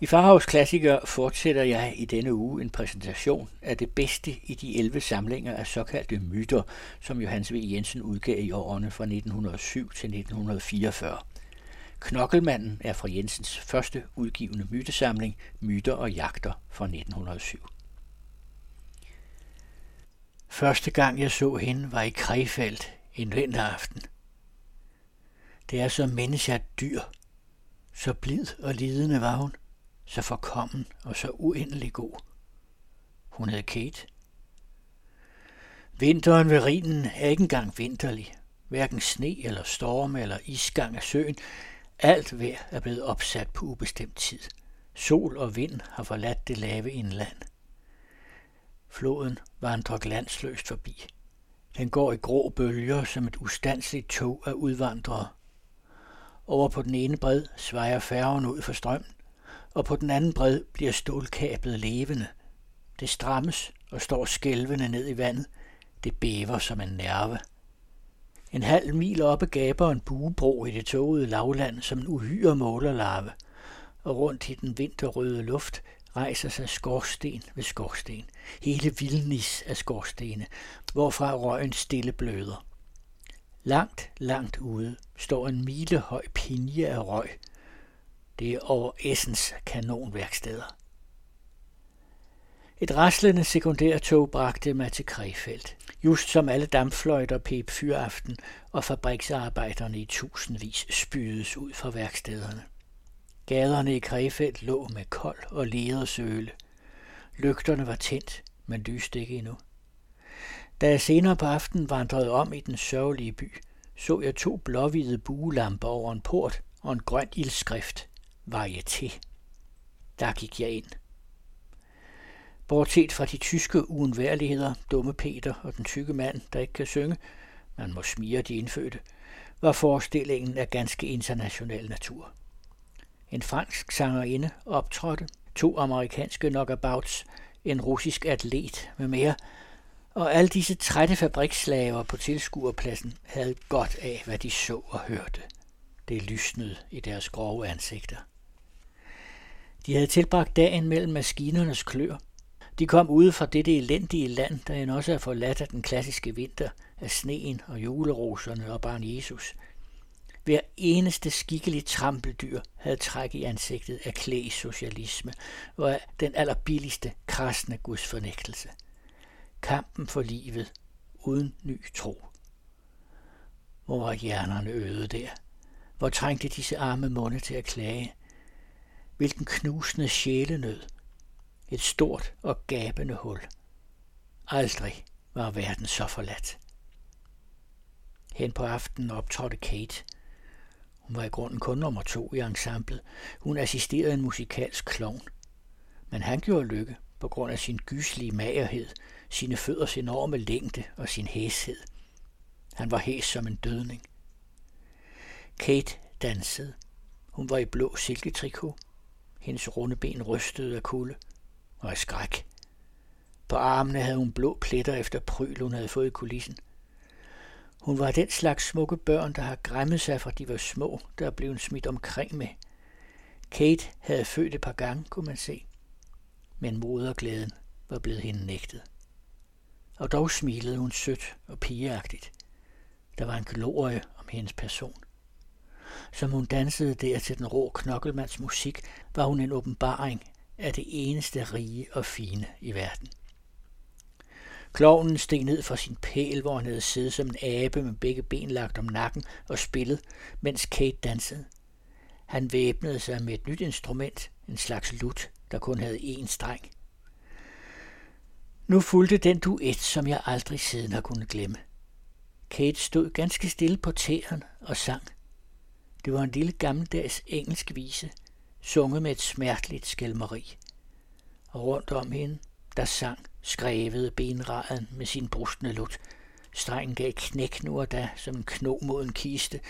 I Farhavs Klassiker fortsætter jeg i denne uge en præsentation af det bedste i de 11 samlinger af såkaldte myter, som Johannes V. Jensen udgav i årene fra 1907 til 1944. Knokkelmanden er fra Jensens første udgivende mytesamling, Myter og Jagter fra 1907. Første gang jeg så hende var i Krefeld en vinteraften. Det er så menneske dyr. Så blid og lidende var hun så forkommen og så uendelig god. Hun hed Kate. Vinteren ved Rhinen er ikke engang vinterlig. Hverken sne eller storm eller isgang af søen. Alt vejr er blevet opsat på ubestemt tid. Sol og vind har forladt det lave indland. Floden vandrer glansløst forbi. Den går i grå bølger som et ustandsligt tog af udvandrere. Over på den ene bred svejer færgen ud for strømmen og på den anden bred bliver stålkablet levende. Det strammes og står skælvende ned i vandet. Det bæver som en nerve. En halv mil oppe gaber en buebro i det tågede lavland som en uhyre målerlarve, og rundt i den vinterrøde luft rejser sig skorsten ved skorsten, hele vildnis af skorstene, hvorfra røgen stille bløder. Langt, langt ude står en milehøj pinje af røg, det er over Essens kanonværksteder. Et raslende sekundærtog bragte mig til Krefeld, just som alle dampfløjter pep fyraften og fabriksarbejderne i tusindvis spydes ud fra værkstederne. Gaderne i Krefeld lå med kold og ledersøle. Lygterne var tændt, men lyste ikke endnu. Da jeg senere på aftenen vandrede om i den sørgelige by, så jeg to blåhvide buelamper over en port og en grøn ildskrift varieté. Der gik jeg ind. Bortset fra de tyske uundværligheder, dumme Peter og den tykke mand, der ikke kan synge, man må smire de indfødte, var forestillingen af ganske international natur. En fransk sangerinde optrådte, to amerikanske knockabouts, en russisk atlet med mere, og alle disse trætte fabriksslaver på tilskuerpladsen havde godt af, hvad de så og hørte. Det lysnede i deres grove ansigter. De havde tilbragt dagen mellem maskinernes klør. De kom ude fra dette elendige land, der end også er forladt af den klassiske vinter, af sneen og juleroserne og barn Jesus. Hver eneste skikkelig trampeldyr havde træk i ansigtet af klæsocialisme og af den allerbilligste, krasne gudsfornægtelse. Kampen for livet uden ny tro. Hvor var hjernerne øde der? Hvor trængte disse arme munde til at klage? Hvilken knusende sjælenød. Et stort og gabende hul. Aldrig var verden så forladt. Hen på aftenen optrådte Kate. Hun var i grunden kun nummer to i ensemblet. Hun assisterede en musikalsk klovn. Men han gjorde lykke på grund af sin gyslige magerhed, sine fødders enorme længde og sin hæshed. Han var hæs som en dødning. Kate dansede. Hun var i blå silketrikot. Hendes runde ben rystede af kulde og af skræk. På armene havde hun blå pletter efter pryl, hun havde fået i kulissen. Hun var den slags smukke børn, der har græmmet sig fra de var små, der blev smidt omkring med. Kate havde født et par gange, kunne man se. Men moderglæden var blevet hende nægtet. Og dog smilede hun sødt og pigeagtigt. Der var en glorie om hendes person. Som hun dansede der til den rå knokkelmands musik, var hun en åbenbaring af det eneste rige og fine i verden. Klovnen steg ned fra sin pæl, hvor han havde siddet som en abe med begge ben lagt om nakken og spillet, mens Kate dansede. Han væbnede sig med et nyt instrument, en slags lut, der kun havde én streng. Nu fulgte den duet, som jeg aldrig siden har kunnet glemme. Kate stod ganske stille på tæerne og sang. Det var en lille gammeldags engelsk vise, sunget med et smerteligt skælmeri. Og rundt om hende, der sang, skrevede benraden med sin brustne lut. Strengen gav knæk nu og da som en kno mod en kiste,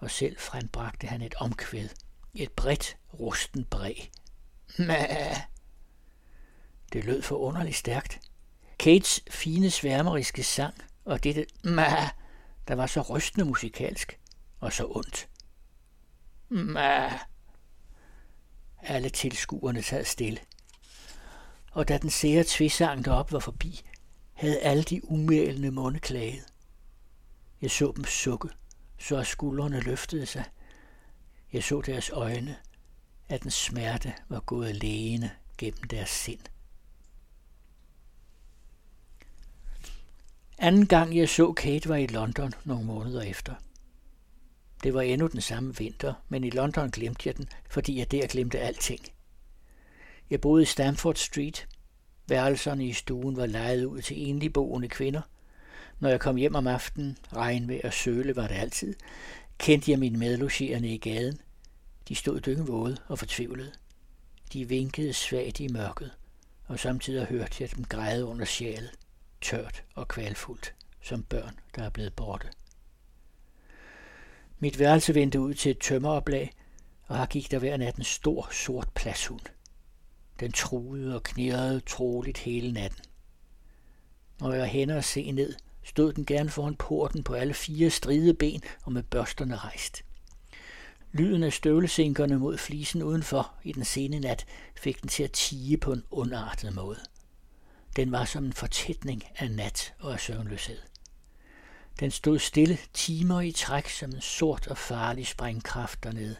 og selv frembragte han et omkvæd. Et bredt, rusten bræ. Mæh! Det lød forunderligt stærkt. Kates fine sværmeriske sang, og dette mæh, der var så rystende musikalsk og så ondt. Mæh. Alle tilskuerne sad stille. Og da den sære tvisang derop var forbi, havde alle de umælende munde klaget. Jeg så dem sukke, så skuldrene løftede sig. Jeg så deres øjne, at den smerte var gået lægende gennem deres sind. Anden gang jeg så Kate var i London nogle måneder efter. Det var endnu den samme vinter, men i London glemte jeg den, fordi jeg der glemte alting. Jeg boede i Stamford Street. Værelserne i stuen var lejet ud til enlige boende kvinder. Når jeg kom hjem om aftenen, regnvejr og søle var det altid, kendte jeg mine medlogerende i gaden. De stod dyngvåde og fortvivlede. De vinkede svagt i mørket, og samtidig hørte jeg dem græde under sjælet tørt og kvalfuldt, som børn, der er blevet borte. Mit værelse vendte ud til et tømmeroplag, og her gik der hver nat en stor, sort pladshund. Den truede og knirrede troligt hele natten. Når jeg hænder og se ned, stod den gerne foran porten på alle fire stride ben og med børsterne rejst. Lyden af støvlesinkerne mod flisen udenfor i den sene nat fik den til at tige på en ondartet måde. Den var som en fortætning af nat og af søvnløshed. Den stod stille timer i træk som en sort og farlig sprængkraft dernede.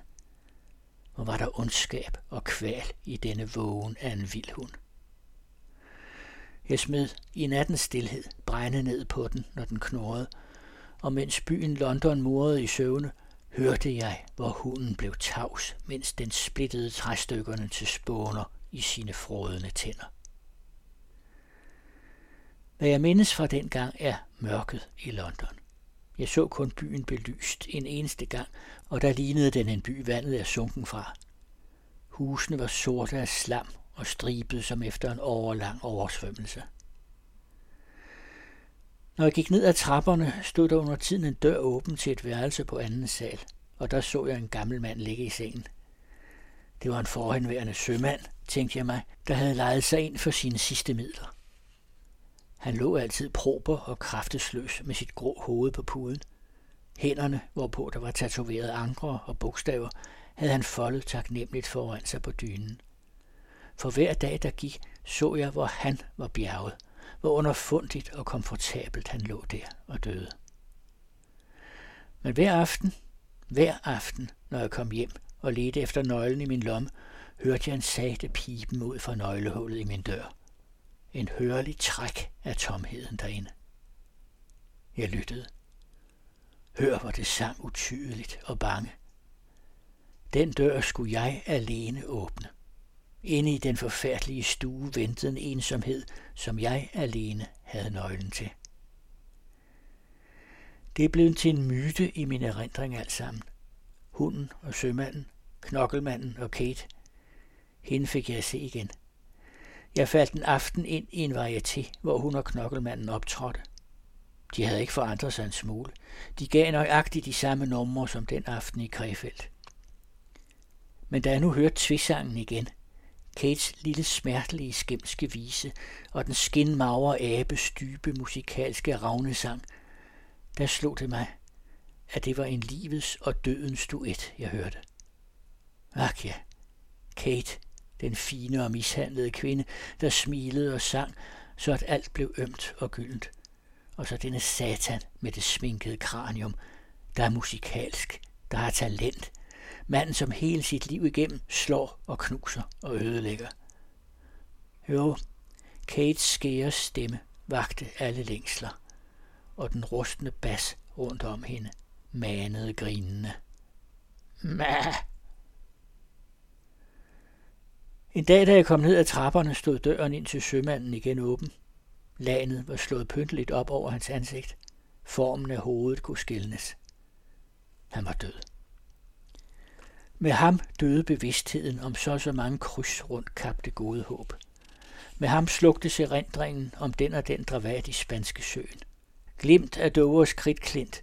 Hvor var der ondskab og kval i denne vågen af en vild hund. Jeg smed i nattens stillhed brænde ned på den, når den knurrede, og mens byen London murede i søvne, hørte jeg, hvor hunden blev tavs, mens den splittede træstykkerne til spåner i sine frådende tænder. Hvad jeg mindes fra den gang er mørket i London. Jeg så kun byen belyst en eneste gang, og der lignede den en by, vandet er sunken fra. Husene var sorte af slam og stribet som efter en overlang oversvømmelse. Når jeg gik ned ad trapperne, stod der under tiden en dør åben til et værelse på anden sal, og der så jeg en gammel mand ligge i sengen. Det var en forhenværende sømand, tænkte jeg mig, der havde lejet sig ind for sine sidste midler. Han lå altid prober og kraftesløs med sit grå hoved på puden. Hænderne, hvorpå der var tatoveret ankre og bogstaver, havde han foldet taknemmeligt foran sig på dynen. For hver dag, der gik, så jeg, hvor han var bjerget, hvor underfundigt og komfortabelt han lå der og døde. Men hver aften, hver aften, når jeg kom hjem og ledte efter nøglen i min lomme, hørte jeg en sagte pipen ud fra nøglehullet i min dør en hørelig træk af tomheden derinde. Jeg lyttede. Hør, hvor det sang utydeligt og bange. Den dør skulle jeg alene åbne. Inde i den forfærdelige stue ventede en ensomhed, som jeg alene havde nøglen til. Det er blevet til en myte i min erindring alt sammen. Hunden og sømanden, knokkelmanden og Kate. Hende fik jeg at se igen. Jeg faldt en aften ind i en varieté, hvor hun og knokkelmanden optrådte. De havde ikke forandret sig en smule. De gav nøjagtigt de samme numre som den aften i Krefeldt. Men da jeg nu hørte tvisangen igen, Kates lille smertelige skemske vise og den skinmagre abes dybe musikalske ravnesang, der slog det mig, at det var en livets og dødens duet, jeg hørte. Ak ja, Kate den fine og mishandlede kvinde, der smilede og sang, så at alt blev ømt og gyldent. Og så denne satan med det sminkede kranium, der er musikalsk, der har talent, manden som hele sit liv igennem slår og knuser og ødelægger. Jo, Kates skære stemme vagte alle længsler, og den rustne bas rundt om hende manede grinende. Mæh! En dag, da jeg kom ned ad trapperne, stod døren ind til sømanden igen åben. Lanet var slået pynteligt op over hans ansigt. Formen af hovedet kunne skilnes. Han var død. Med ham døde bevidstheden om så så mange kryds rundt kapte gode håb. Med ham slugte erindringen om den og den dravat i Spanske søen. Glimt af Dovers kridtklint,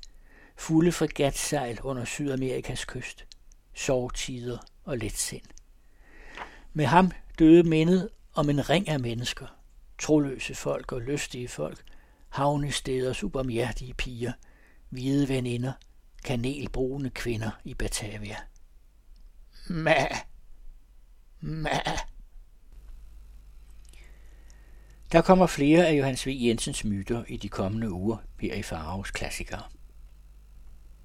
fulde fregatsejl under Sydamerikas kyst, sovtider og letsind. Med ham døde mindet om en ring af mennesker, troløse folk og lystige folk, havnesteders ubarmhjertige piger, hvide veninder, kanelbrune kvinder i Batavia. Ma. Ma. Der kommer flere af Johannes V. Jensens myter i de kommende uger her i Faraos Klassikere.